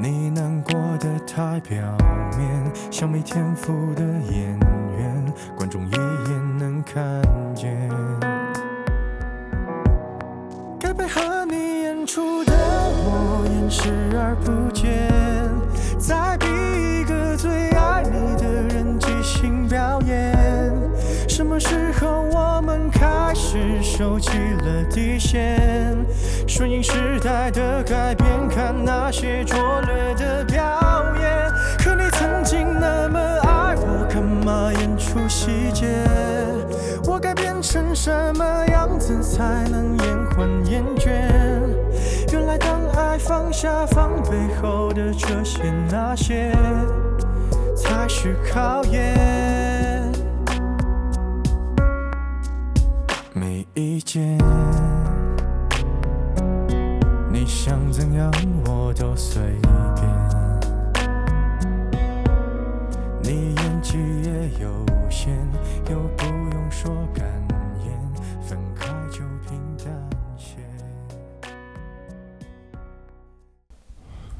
你难过的太表面，像没天赋的演员，观众一眼能看见。该配合你演出的我，演视而不见。在逼一个最爱你的人即兴表演。什么时候我们开始收起了底线？顺应时代的改变，看那些拙劣下方背后的这些那些，才是考验。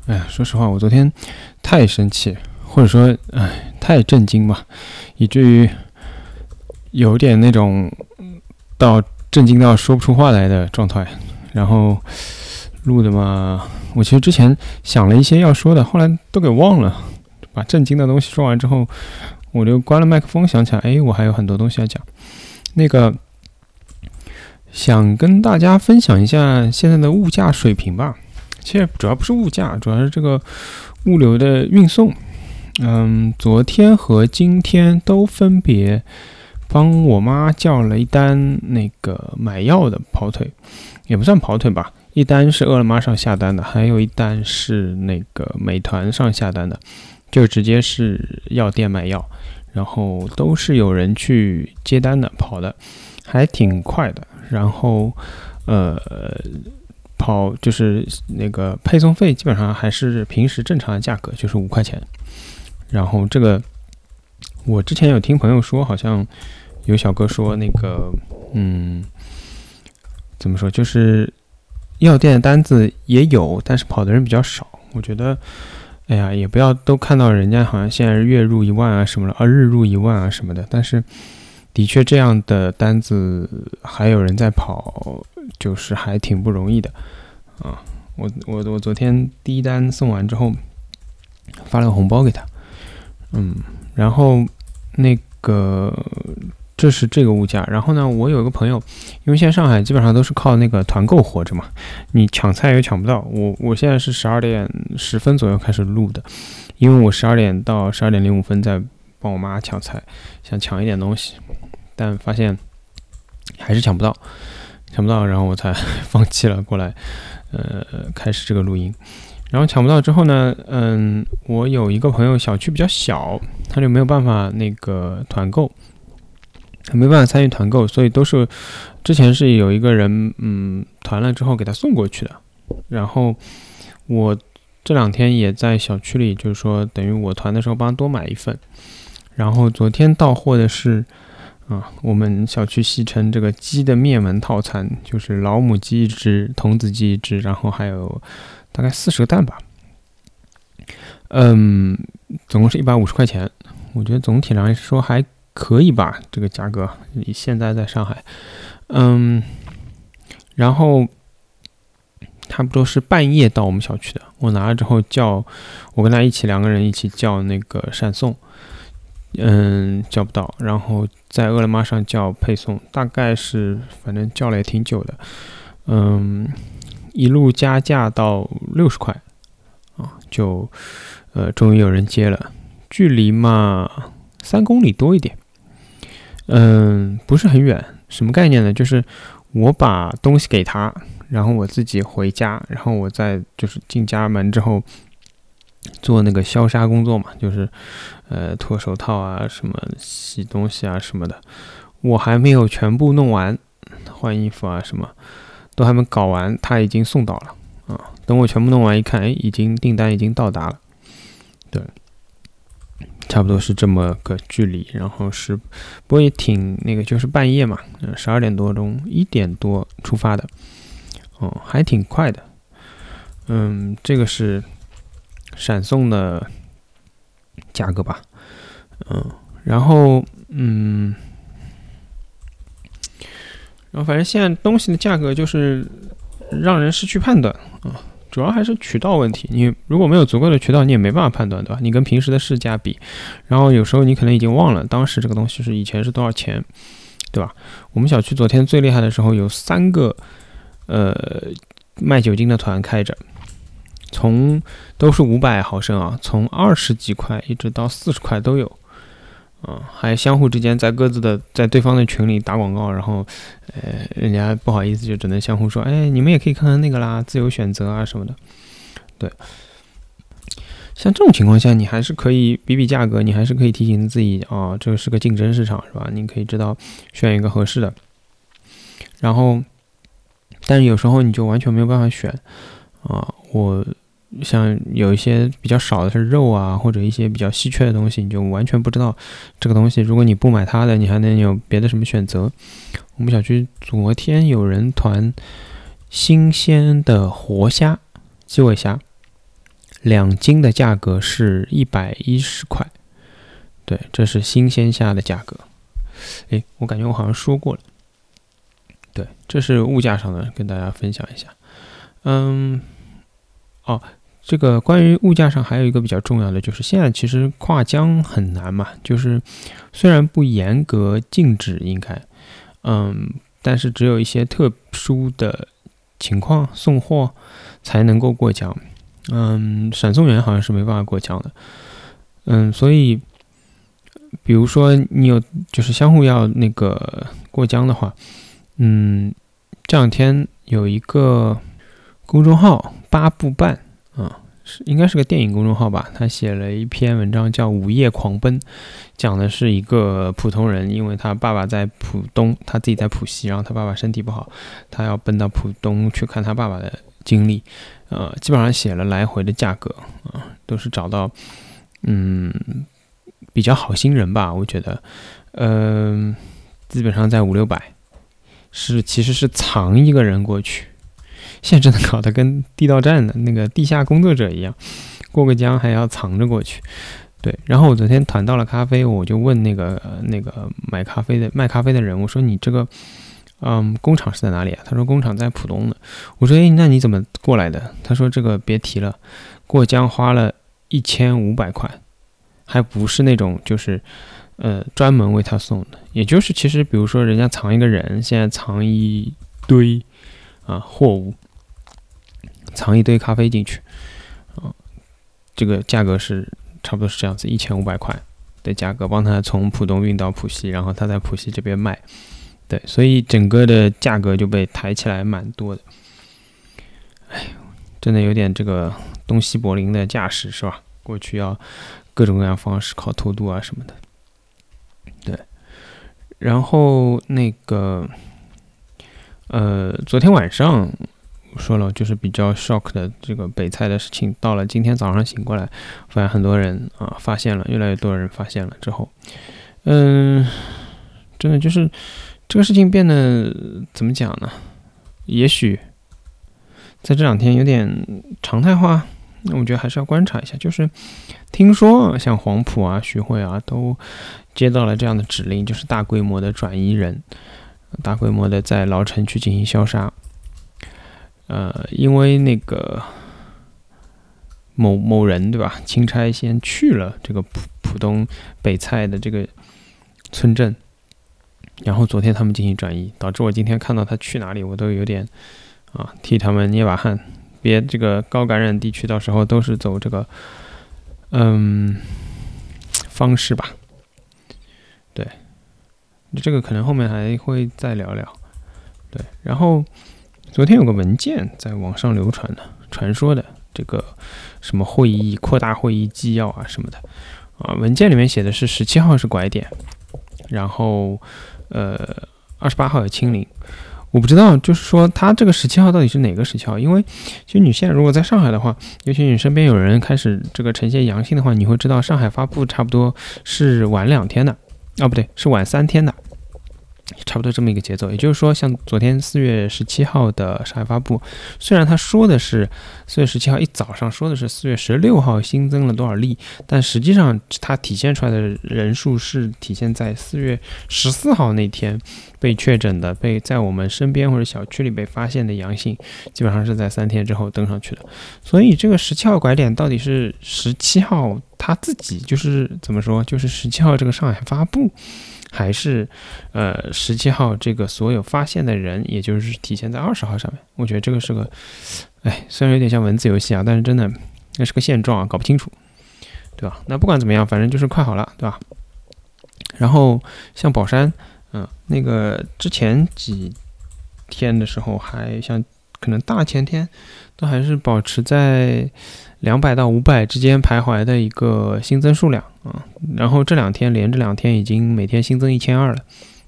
哎呀，说实话，我昨天太生气，或者说，哎，太震惊吧，以至于有点那种到震惊到说不出话来的状态。然后录的嘛，我其实之前想了一些要说的，后来都给忘了。把震惊的东西说完之后，我就关了麦克风，想起来，哎，我还有很多东西要讲。那个想跟大家分享一下现在的物价水平吧。其实主要不是物价，主要是这个物流的运送。嗯，昨天和今天都分别帮我妈叫了一单那个买药的跑腿，也不算跑腿吧，一单是饿了么上下单的，还有一单是那个美团上下单的，就直接是药店买药，然后都是有人去接单的，跑的还挺快的。然后，呃。跑就是那个配送费，基本上还是平时正常的价格，就是五块钱。然后这个，我之前有听朋友说，好像有小哥说那个，嗯，怎么说，就是药店的单子也有，但是跑的人比较少。我觉得，哎呀，也不要都看到人家好像现在月入一万啊什么的，啊日入一万啊什么的，但是的确这样的单子还有人在跑。就是还挺不容易的，啊，我我我昨天第一单送完之后，发了个红包给他，嗯，然后那个这是这个物价，然后呢，我有一个朋友，因为现在上海基本上都是靠那个团购活着嘛，你抢菜又抢不到，我我现在是十二点十分左右开始录的，因为我十二点到十二点零五分在帮我妈抢菜，想抢一点东西，但发现还是抢不到。抢不到，然后我才 放弃了过来，呃，开始这个录音。然后抢不到之后呢，嗯，我有一个朋友小区比较小，他就没有办法那个团购，他没办法参与团购，所以都是之前是有一个人嗯团了之后给他送过去的。然后我这两天也在小区里，就是说等于我团的时候帮他多买一份。然后昨天到货的是。啊，我们小区戏称这个鸡的灭门套餐，就是老母鸡一只，童子鸡一只，然后还有大概四十个蛋吧。嗯，总共是一百五十块钱。我觉得总体来说还可以吧，这个价格。你现在在上海，嗯，然后差不多是半夜到我们小区的。我拿了之后叫，我跟他一起两个人一起叫那个闪送。嗯，叫不到，然后在饿了么上叫配送，大概是反正叫了也挺久的，嗯，一路加价到六十块，啊，就呃终于有人接了，距离嘛三公里多一点，嗯，不是很远，什么概念呢？就是我把东西给他，然后我自己回家，然后我再就是进家门之后做那个消杀工作嘛，就是呃脱手套啊、什么洗东西啊什么的，我还没有全部弄完，换衣服啊什么都还没搞完，他已经送到了啊。等我全部弄完一看，哎，已经订单已经到达了，对，差不多是这么个距离。然后是，不过也挺那个，就是半夜嘛，十二点多钟、一点多出发的，哦，还挺快的。嗯，这个是闪送的价格吧？嗯，然后嗯，然后反正现在东西的价格就是让人失去判断啊，主要还是渠道问题。你如果没有足够的渠道，你也没办法判断，对吧？你跟平时的市价比，然后有时候你可能已经忘了当时这个东西是以前是多少钱，对吧？我们小区昨天最厉害的时候有三个呃卖酒精的团开着。从都是五百毫升啊，从二十几块一直到四十块都有，啊，还相互之间在各自的在对方的群里打广告，然后，呃，人家不好意思就只能相互说，哎，你们也可以看看那个啦，自由选择啊什么的，对，像这种情况下，你还是可以比比价格，你还是可以提醒自己啊，这个是个竞争市场是吧？你可以知道选一个合适的，然后，但是有时候你就完全没有办法选。啊，我像有一些比较少的是肉啊，或者一些比较稀缺的东西，你就完全不知道这个东西。如果你不买它的，你还能有别的什么选择？我们小区昨天有人团新鲜的活虾，基尾虾，两斤的价格是一百一十块。对，这是新鲜虾的价格。诶，我感觉我好像说过了。对，这是物价上的，跟大家分享一下。嗯，哦，这个关于物价上还有一个比较重要的，就是现在其实跨江很难嘛，就是虽然不严格禁止，应该，嗯，但是只有一些特殊的情况送货才能够过江，嗯，闪送员好像是没办法过江的，嗯，所以比如说你有就是相互要那个过江的话，嗯，这两天有一个。公众号八部半，应该是个电影公众号吧？他写了一篇文章叫《午夜狂奔》，讲的是一个普通人，因为他爸爸在浦东，他自己在浦西，然后他爸爸身体不好，他要奔到浦东去看他爸爸的经历。呃，基本上写了来回的价格啊，都是找到嗯比较好心人吧，我觉得，嗯，基本上在五六百，是其实是藏一个人过去。现在真的搞得跟地道战的那个地下工作者一样，过个江还要藏着过去。对，然后我昨天团到了咖啡，我就问那个那个买咖啡的卖咖啡的人，我说你这个嗯工厂是在哪里啊？他说工厂在浦东的。我说诶，那你怎么过来的？他说这个别提了，过江花了一千五百块，还不是那种就是呃专门为他送的，也就是其实比如说人家藏一个人，现在藏一堆啊货物。藏一堆咖啡进去，啊，这个价格是差不多是这样子，一千五百块的价格，帮他从浦东运到浦西，然后他在浦西这边卖，对，所以整个的价格就被抬起来蛮多的。哎，真的有点这个东西柏林的架势是吧？过去要各种各样方式靠偷渡啊什么的，对，然后那个，呃，昨天晚上。说了，就是比较 shock 的这个北蔡的事情，到了今天早上醒过来，发现很多人啊发现了，越来越多人发现了之后，嗯，真的就是这个事情变得怎么讲呢？也许在这两天有点常态化，那我觉得还是要观察一下。就是听说像黄埔啊、徐汇啊都接到了这样的指令，就是大规模的转移人，大规模的在老城区进行消杀。呃，因为那个某某人对吧？钦差先去了这个浦浦东北蔡的这个村镇，然后昨天他们进行转移，导致我今天看到他去哪里，我都有点啊替他们捏把汗，别这个高感染地区到时候都是走这个嗯方式吧。对，这个可能后面还会再聊聊。对，然后。昨天有个文件在网上流传的，传说的这个什么会议扩大会议纪要啊什么的啊，文件里面写的是十七号是拐点，然后呃二十八号有清零。我不知道，就是说他这个十七号到底是哪个十七号？因为其实你现在如果在上海的话，尤其你身边有人开始这个呈现阳性的话，你会知道上海发布差不多是晚两天的，啊不对，是晚三天的。差不多这么一个节奏，也就是说，像昨天四月十七号的上海发布，虽然他说的是四月十七号一早上说的是四月十六号新增了多少例，但实际上它体现出来的人数是体现在四月十四号那天被确诊的、被在我们身边或者小区里被发现的阳性，基本上是在三天之后登上去的。所以这个十七号拐点到底是十七号他自己就是怎么说，就是十七号这个上海发布。还是，呃，十七号这个所有发现的人，也就是体现在二十号上面。我觉得这个是个，哎，虽然有点像文字游戏啊，但是真的那是个现状啊，搞不清楚，对吧？那不管怎么样，反正就是快好了，对吧？然后像宝山，嗯，那个之前几天的时候，还像可能大前天都还是保持在。两百到五百之间徘徊的一个新增数量啊，然后这两天连着两天已经每天新增一千二了，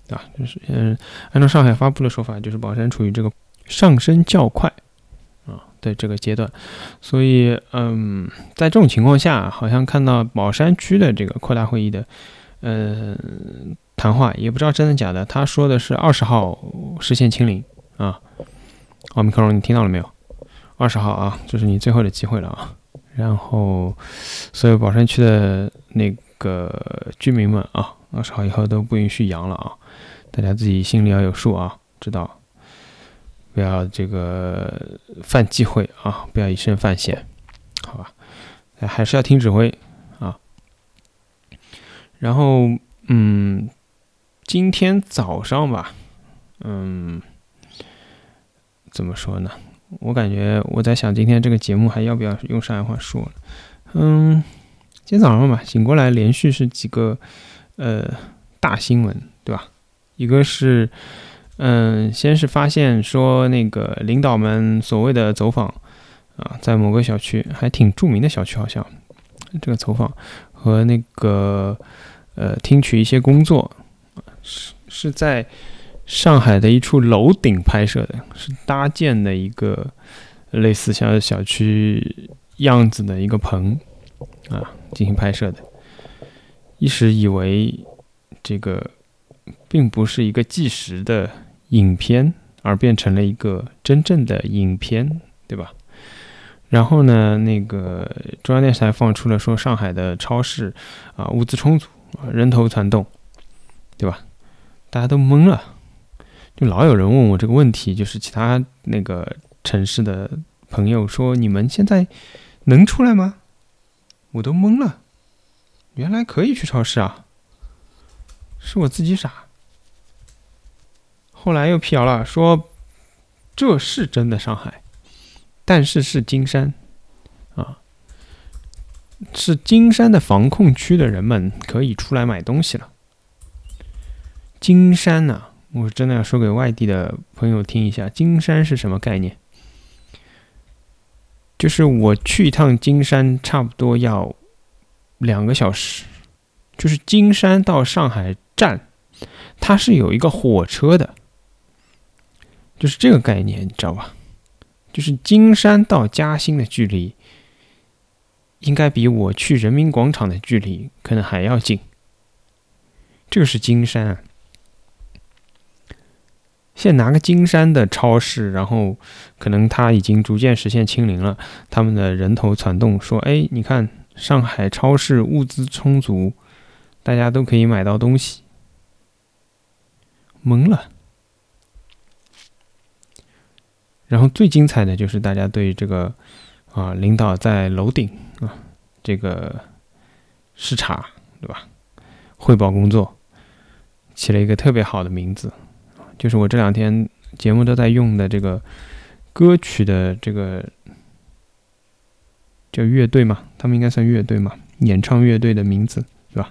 啊？就是嗯，按照上海发布的说法，就是宝山处于这个上升较快啊的这个阶段，所以嗯，在这种情况下，好像看到宝山区的这个扩大会议的呃谈话，也不知道真的假的，他说的是二十号实现清零啊，奥密克戎，你听到了没有？二十号啊，这是你最后的机会了啊！然后，所有宝山区的那个居民们啊，二十号以后都不允许阳了啊！大家自己心里要有数啊，知道不要这个犯忌讳啊，不要以身犯险，好吧？还是要听指挥啊！然后，嗯，今天早上吧，嗯，怎么说呢？我感觉我在想，今天这个节目还要不要用上海话说了？嗯，今天早上吧，醒过来连续是几个呃大新闻，对吧？一个是嗯，先是发现说那个领导们所谓的走访啊，在某个小区还挺著名的小区，好像这个走访和那个呃听取一些工作是是在。上海的一处楼顶拍摄的，是搭建的一个类似像小区样子的一个棚啊，进行拍摄的。一时以为这个并不是一个纪实的影片，而变成了一个真正的影片，对吧？然后呢，那个中央电视台放出了说上海的超市啊物资充足啊人头攒动，对吧？大家都懵了。就老有人问我这个问题，就是其他那个城市的朋友说：“你们现在能出来吗？”我都懵了，原来可以去超市啊！是我自己傻。后来又辟谣了，说这是真的上海，但是是金山啊，是金山的防控区的人们可以出来买东西了。金山呢？我真的要说给外地的朋友听一下，金山是什么概念？就是我去一趟金山，差不多要两个小时。就是金山到上海站，它是有一个火车的，就是这个概念，你知道吧？就是金山到嘉兴的距离，应该比我去人民广场的距离可能还要近。这个是金山。现在拿个金山的超市，然后可能他已经逐渐实现清零了。他们的人头攒动，说：“哎，你看上海超市物资充足，大家都可以买到东西。”懵了。然后最精彩的就是大家对这个啊，领导在楼顶啊，这个视察，对吧？汇报工作，起了一个特别好的名字。就是我这两天节目都在用的这个歌曲的这个叫乐队嘛，他们应该算乐队嘛，演唱乐队的名字是吧？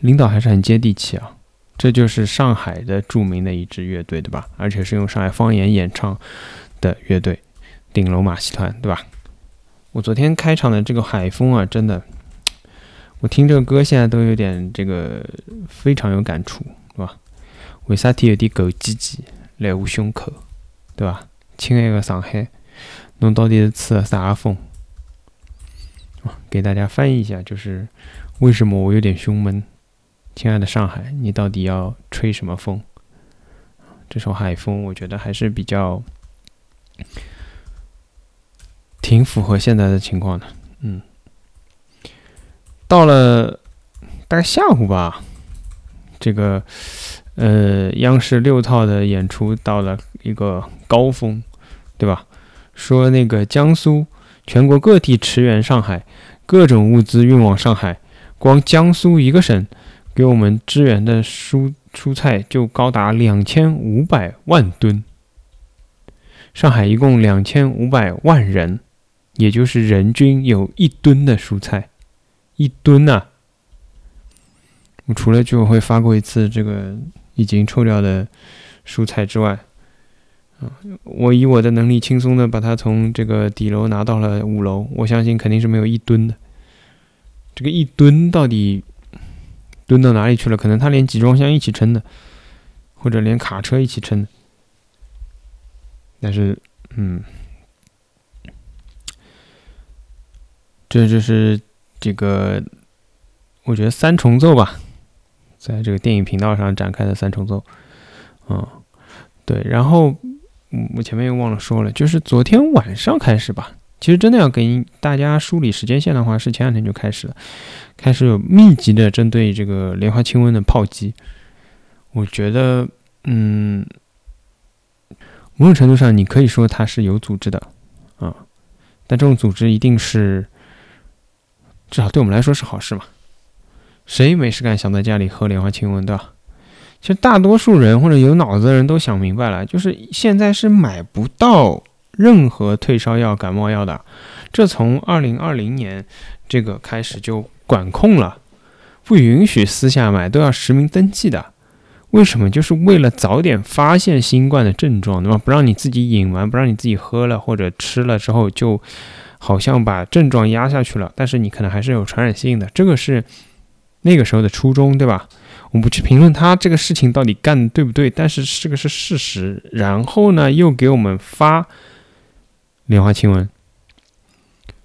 领导还是很接地气啊，这就是上海的著名的一支乐队对吧？而且是用上海方言演唱的乐队，顶楼马戏团对吧？我昨天开场的这个海风啊，真的，我听这个歌现在都有点这个非常有感触，对吧？为啥体有点狗唧唧来我胸口，对吧？亲爱的上海，侬到底是吃了啥风？给大家翻译一下，就是为什么我有点胸闷？亲爱的上海，你到底要吹什么风？这首海风，我觉得还是比较。挺符合现在的情况的，嗯，到了大概下午吧，这个呃央视六套的演出到了一个高峰，对吧？说那个江苏全国各地驰援上海，各种物资运往上海，光江苏一个省给我们支援的蔬蔬菜就高达两千五百万吨，上海一共两千五百万人。也就是人均有一吨的蔬菜，一吨呐！我除了就会发过一次这个已经臭掉的蔬菜之外，啊，我以我的能力轻松的把它从这个底楼拿到了五楼，我相信肯定是没有一吨的。这个一吨到底蹲到哪里去了？可能他连集装箱一起称的，或者连卡车一起称的。但是，嗯。这就是这个，我觉得三重奏吧，在这个电影频道上展开的三重奏，嗯，对，然后我前面又忘了说了，就是昨天晚上开始吧，其实真的要给大家梳理时间线的话，是前两天就开始了，开始有密集的针对这个莲花清瘟的炮击，我觉得，嗯，某种程度上你可以说它是有组织的，啊，但这种组织一定是。至少对我们来说是好事嘛？谁没事干想在家里喝莲花清瘟，对吧？其实大多数人或者有脑子的人都想明白了，就是现在是买不到任何退烧药、感冒药的。这从二零二零年这个开始就管控了，不允许私下买，都要实名登记的。为什么？就是为了早点发现新冠的症状，对吧？不让你自己隐瞒，不让你自己喝了或者吃了之后就。好像把症状压下去了，但是你可能还是有传染性的，这个是那个时候的初衷，对吧？我们不去评论他这个事情到底干的对不对，但是这个是事实。然后呢，又给我们发莲花清瘟，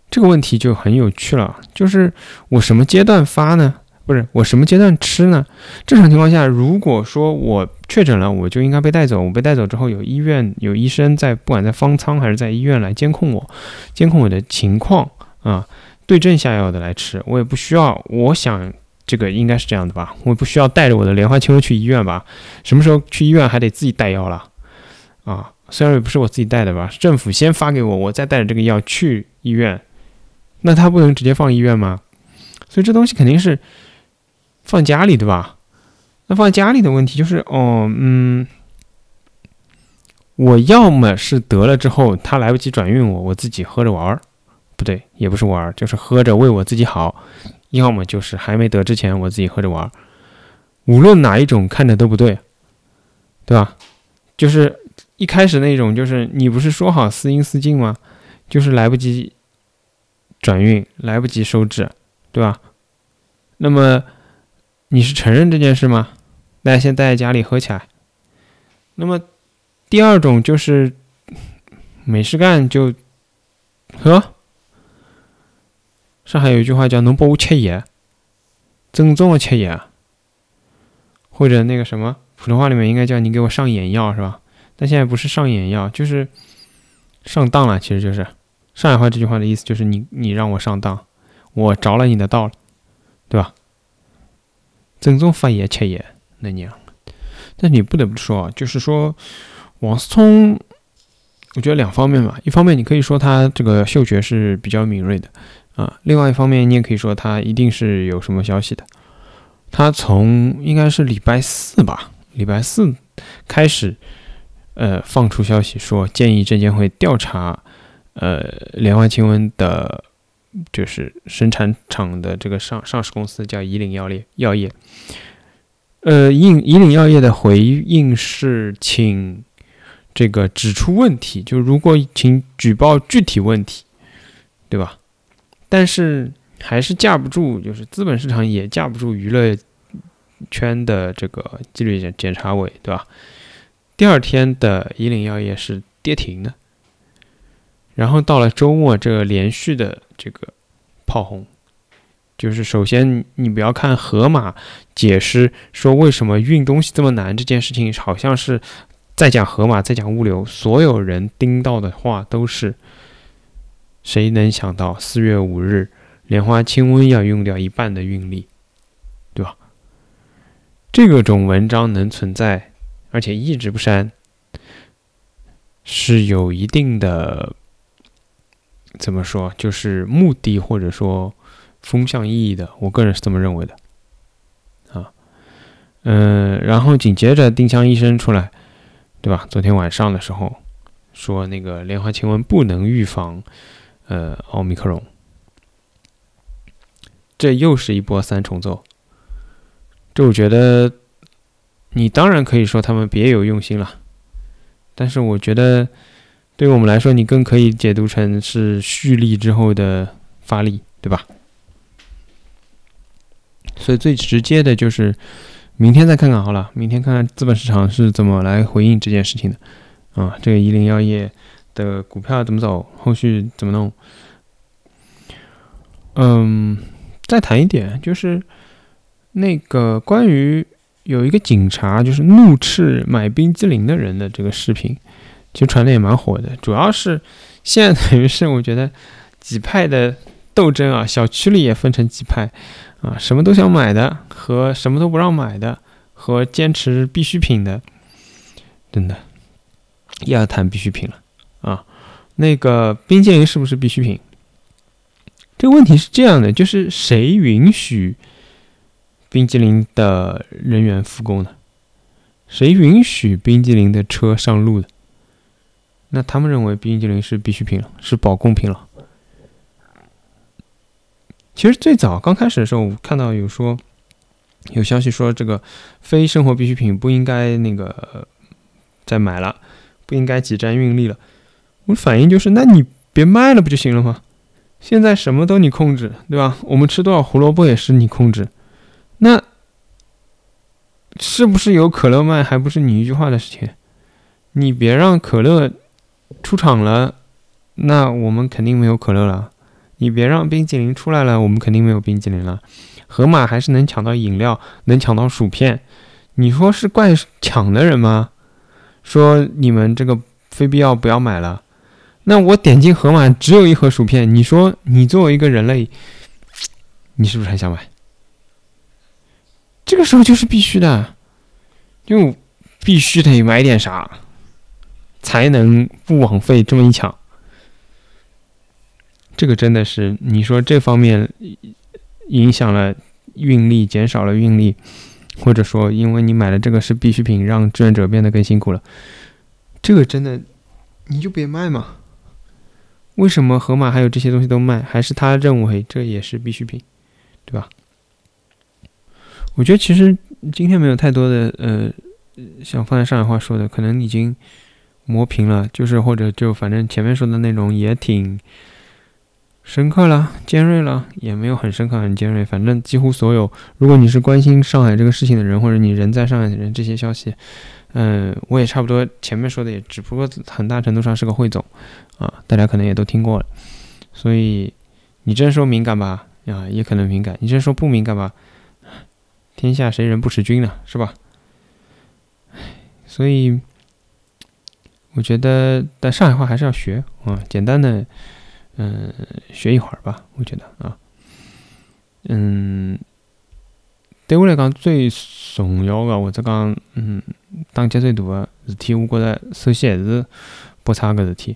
这个问题就很有趣了，就是我什么阶段发呢？不是我什么阶段吃呢？正常情况下，如果说我确诊了，我就应该被带走。我被带走之后，有医院有医生在，不管在方舱还是在医院来监控我，监控我的情况啊，对症下药的来吃。我也不需要，我想这个应该是这样的吧？我不需要带着我的莲花清瘟去医院吧？什么时候去医院还得自己带药了啊？虽然也不是我自己带的吧，政府先发给我，我再带着这个药去医院，那他不能直接放医院吗？所以这东西肯定是。放家里对吧？那放家里的问题就是，哦，嗯，我要么是得了之后他来不及转运我，我自己喝着玩儿，不对，也不是玩儿，就是喝着为我自己好；要么就是还没得之前我自己喝着玩儿。无论哪一种看着都不对，对吧？就是一开始那种，就是你不是说好私阴私进吗？就是来不及转运，来不及收治，对吧？那么。你是承认这件事吗？大家先待在家里喝起来。那么第二种就是没事干就喝。上海有一句话叫“能帮我吃药”，正宗的吃药，或者那个什么，普通话里面应该叫“你给我上眼药”是吧？但现在不是上眼药，就是上当了。其实就是上海话这句话的意思就是你你让我上当，我着了你的道了，对吧？正宗发炎吃炎那样，但你不得不说啊，就是说王思聪，我觉得两方面吧。一方面你可以说他这个嗅觉是比较敏锐的啊，另外一方面你也可以说他一定是有什么消息的。他从应该是礼拜四吧，礼拜四开始，呃，放出消息说建议证监会调查，呃，莲花清瘟的。就是生产厂的这个上上市公司叫以岭药业，药业，呃，应以岭药业的回应是，请这个指出问题，就如果请举报具体问题，对吧？但是还是架不住，就是资本市场也架不住娱乐圈的这个纪律检检查委，对吧？第二天的以岭药业是跌停的，然后到了周末，这个连续的这个炮轰，就是首先你不要看河马解释说为什么运东西这么难这件事情，好像是在讲河马，在讲物流，所有人听到的话都是。谁能想到四月五日莲花清瘟要用掉一半的运力，对吧？这个种文章能存在，而且一直不删，是有一定的怎么说，就是目的或者说风向意义的。我个人是这么认为的。啊，嗯，然后紧接着丁香医生出来，对吧？昨天晚上的时候说那个莲花清瘟不能预防。呃，奥密克戎，这又是一波三重奏。这我觉得，你当然可以说他们别有用心了，但是我觉得，对于我们来说，你更可以解读成是蓄力之后的发力，对吧？所以最直接的就是明天再看看好了，明天看看资本市场是怎么来回应这件事情的。啊，这个一零药业。的股票怎么走？后续怎么弄？嗯，再谈一点，就是那个关于有一个警察就是怒斥买冰激凌的人的这个视频，其实传的也蛮火的。主要是现在等于是我觉得几派的斗争啊，小区里也分成几派啊，什么都想买的和什么都不让买的，和坚持必需品的，真的又要谈必需品了。啊，那个冰激凌是不是必需品？这个问题是这样的，就是谁允许冰激凌的人员复工呢？谁允许冰激凌的车上路的？那他们认为冰激凌是必需品了，是保供品了。其实最早刚开始的时候，我看到有说有消息说，这个非生活必需品不应该那个再买了，不应该挤占运力了。我反应就是，那你别卖了不就行了吗？现在什么都你控制，对吧？我们吃多少胡萝卜也是你控制，那是不是有可乐卖还不是你一句话的事情？你别让可乐出厂了，那我们肯定没有可乐了。你别让冰激凌出来了，我们肯定没有冰激凌了。盒马还是能抢到饮料，能抢到薯片。你说是怪抢的人吗？说你们这个非必要不要买了。那我点进盒马只有一盒薯片，你说你作为一个人类，你是不是很想买？这个时候就是必须的，就必须得买点啥，才能不枉费这么一抢。这个真的是你说这方面影响了运力，减少了运力，或者说因为你买的这个是必需品，让志愿者变得更辛苦了，这个真的你就别卖嘛。为什么盒马还有这些东西都卖？还是他认为这也是必需品，对吧？我觉得其实今天没有太多的呃，想放在上海话说的，可能已经磨平了，就是或者就反正前面说的内容也挺深刻了、尖锐了，也没有很深刻、很尖锐。反正几乎所有，如果你是关心上海这个事情的人，或者你人在上海的人，这些消息。嗯，我也差不多，前面说的也只不过很大程度上是个汇总，啊，大家可能也都听过了，所以你这说敏感吧，啊，也可能敏感；你这说不敏感吧，天下谁人不识君呢，是吧？所以我觉得，但上海话还是要学啊，简单的，嗯，学一会儿吧，我觉得啊，嗯。对我来讲，最重要的或者讲，嗯，打击最大的事体，我觉着首先还是博彩搿事体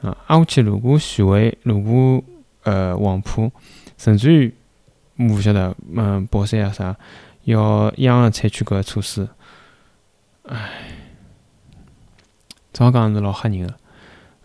啊。挨下去，如果徐汇，如果呃黄埔，甚至于我勿晓得，嗯，宝山啊啥，要一样采取搿措施，唉，早讲是老吓人个。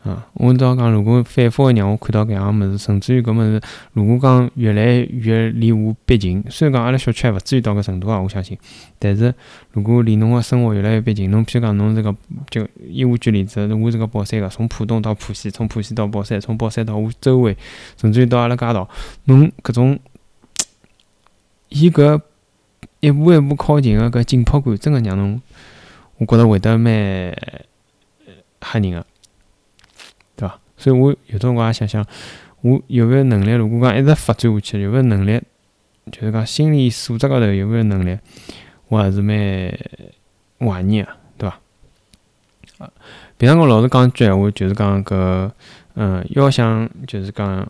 啊，我倒讲，如果反复个让我看到搿样物事，甚至于搿物事，如果讲越来越离我逼近，虽然讲阿拉小区还勿至于到搿程度啊，我相信，但是如果离侬个生活越来越逼近，侬譬如讲侬这个就以我举例子，我是个宝山个，从浦东到浦西，从浦西到宝山，从宝山到我周围，甚至于到阿拉街道，侬搿种，伊搿一步一步靠近个搿紧迫感，真个让侬，我觉着会得蛮吓人个。所以我有辰光也想想，我有没有能力？如果讲一直发展下去，有没有能力？就是讲心理素质高头有没有能力？我还是蛮怀疑个，对伐？啊，平常我老是讲句闲话，就是讲搿，嗯，要想就是讲，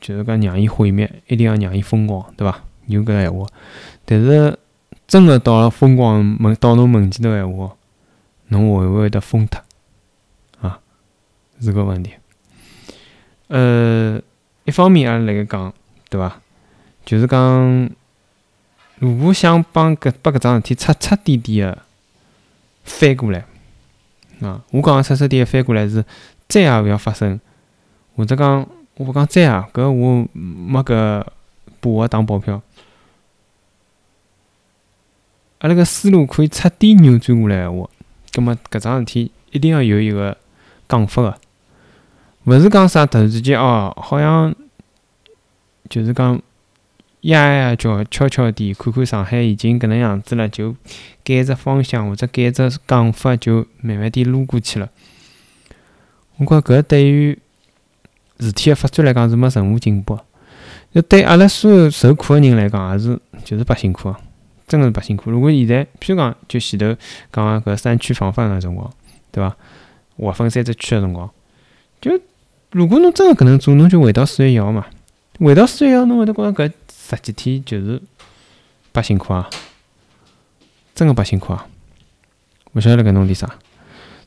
就是讲让伊毁灭，一定要让伊疯狂，对伐？有搿闲话，但是真个到了疯狂门到侬门前头闲话，侬会勿会得疯脱？啊，是个问题。呃，一方面也辣盖讲，对伐？就是讲，如果想帮搿把搿桩事体彻彻底底个翻过来，啊，我讲个彻彻底底翻过来是再也勿要发生，或者讲我勿讲再也，搿我没搿把握打保票。阿拉个思路可以彻底扭转过来闲话，葛末搿桩事体一定要有一个讲法个。勿是讲啥突然之间哦，好像就是讲压压叫，悄悄地看看上海已经搿能样子了，就改只方向或者改只讲法，就慢慢地撸过去了。我觉搿对于事体个发展来讲是没任何进步。要对阿拉所有受苦个人来讲，也是就是白辛苦，真个是白辛苦。如果现在，譬如讲，就前头讲个搿三区防范个辰光，对伐？划分三只区个辰光，就。如果侬真个搿能做，侬就回到四月一号嘛。回到四月一号，侬会得觉着搿十几天就是白辛苦啊，真个白辛苦啊。勿晓得辣盖弄点啥，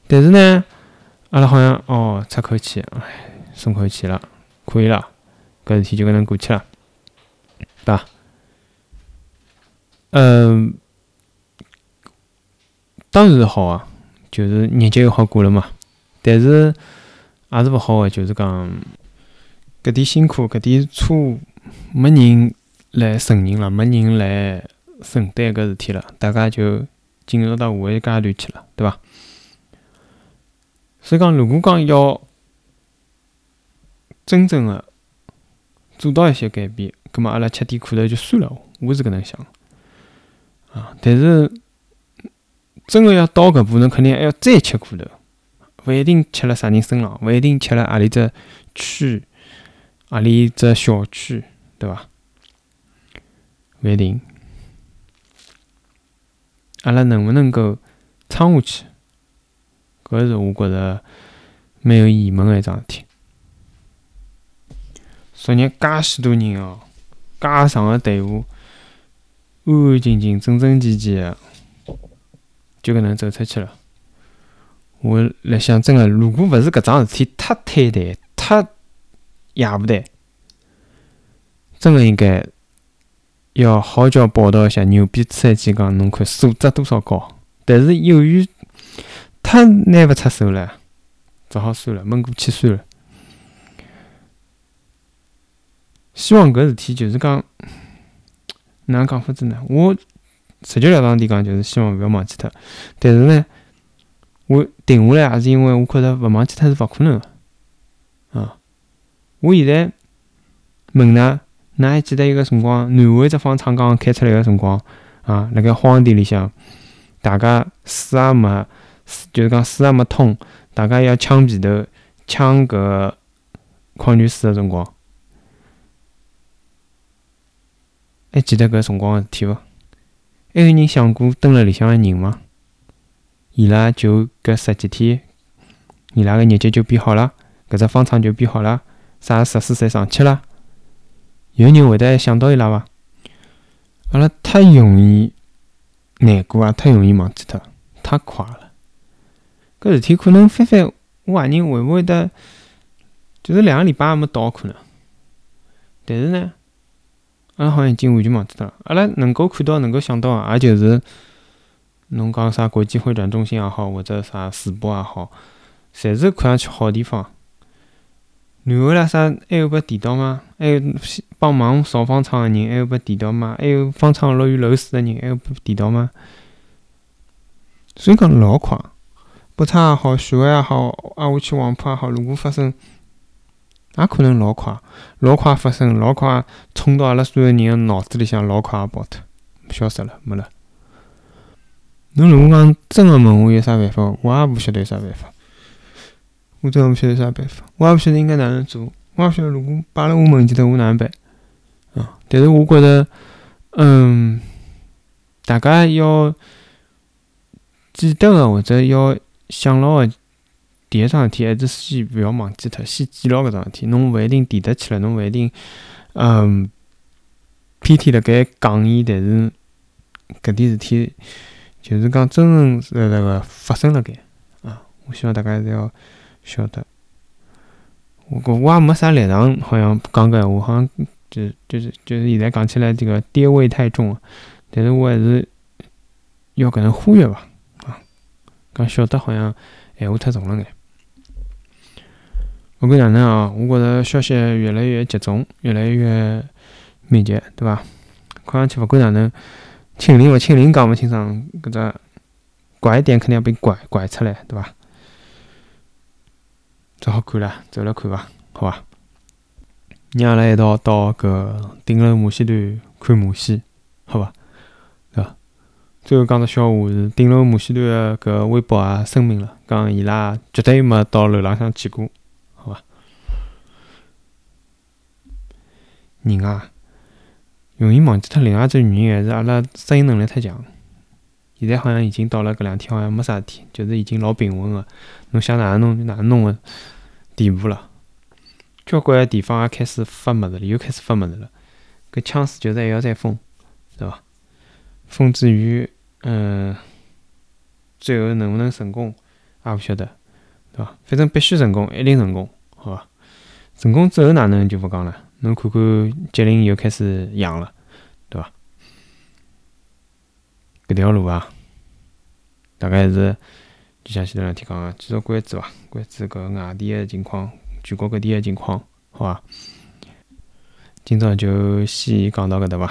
但是呢，阿拉好像哦，出口气，哎，松口气了，可以了，搿事体就搿能过去了，对伐？嗯，当然是好啊，就是日节又好过了嘛。但是。也是勿好个，就是讲搿点辛苦、搿点错，没人来承认了，没人来承担搿事体了，大家就进入到下一阶段去了，对伐？所以讲，如果讲要真正个做到一些改变，葛末阿拉吃点苦头就算了，我是搿能想啊。但是真个要到搿步，侬肯定还要再吃苦头。勿一定吃了啥人身浪，勿一定吃了何里只区，何里只小区，对伐？勿一定。阿拉能勿能够撑下去？搿是我觉着蛮有疑问个一桩事体。昨日介许多人哦，介长个队伍，安安静静、整整齐齐个，就搿能走出去了。我来想，真个，如果勿是搿桩事体太坍台、太野不台，真个应该要好叫报道一下，牛逼出来几讲，侬看素质多少高。但是由于太拿勿出手了，只好算了，闷过去算了。希望搿事体就是讲，哪能讲法子呢？我直截了当地讲，就是希望勿要忘记脱。但是呢？我停下来也是因为我觉着勿忘记脱是勿可能个，啊！我现在问㑚，㑚还记得一个辰光，南汇只方厂刚开出来个辰光，啊，辣盖荒地里向，大家水也没，就是讲水也没通，大家要抢皮头、抢搿矿泉水个辰光，还记得搿辰光个事体伐？还有人想过蹲辣里向个人吗？伊拉就搿十几天，伊拉个日脚就变好了，搿只方厂就变好了，啥设施侪上去了。有人会得想到伊拉伐？阿拉太容易难过啊，太容易忘记脱，太快了。搿事体可能翻翻，我怀疑会勿会得，就是两个礼拜还没到可能。但是呢，阿拉好像已经完全忘记脱了。阿拉能够看到、能够想到，也就是。侬讲啥国际会展中心也好，或者啥世博也好，侪是看上去好地方。然后啦，啥还有拨地道吗？还有帮忙造方舱个人，还有拨地道吗？还有方舱乐园楼四个人，还有拨地道吗？所以讲老快，北昌也好，徐汇也好，挨下去黄埔也好，如果发生，也可能老快，老快发生，老快冲到阿拉所有人个脑子里向，老快也跑脱，消失了，没了。侬如果讲真个问我有啥办法，我也勿晓得有啥办法。我真个勿晓得有啥办法，我也勿晓得应该哪能做，我也勿晓得如果摆辣我面前头，我哪能办？啊！但是我觉着，嗯，大家要记得个或者要想牢个第一桩事体，还是先勿要忘记脱，先记牢搿桩事体。侬勿一定提得起来，侬勿一定，嗯，天天辣盖讲伊，但是搿点事体就是讲真真实实个发生辣盖啊！我希望大家侪要。晓得，我我我也没啥立场，好像讲搿闲话，好像就就是就是现在讲起来这个爹味太重了，但是我还是要搿能呼吁伐，啊，讲晓得好像闲话太重了眼。勿管哪能啊，我觉着消息越来越集中，越来越密集，对伐？看上去勿管哪能，清零勿清零讲勿清爽，搿只拐点肯定要被拐拐出来，对伐？只好看了，走了看伐，好伐？让阿拉一道到搿顶楼马戏团看马戏，好伐？对伐？最后讲只笑话是，顶楼马戏团个搿微博也声明了，讲伊拉绝对没到楼浪向去过，好伐？人啊，容易忘记脱另外一只原因，还是阿拉适应能力太强。现在好像已经到了搿两天，好像没啥事体，就是已经老平稳个。侬想哪能弄就哪能弄个地步了。交关地方也开始发物事了，又开始发物事了。搿枪势就是还要再封，对伐？封至于，嗯，最后能勿能成功，也勿晓得，对伐？反正必须成功，一定成功，好伐？成功之后哪能就勿讲了。侬看看吉林又开始阳了，对伐？搿条路啊，大概是就像前头两天讲个，继续关注伐，关注搿外地个情况，全国各地个情况，好伐？今朝就先讲到搿搭伐，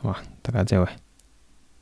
好伐？大家再会。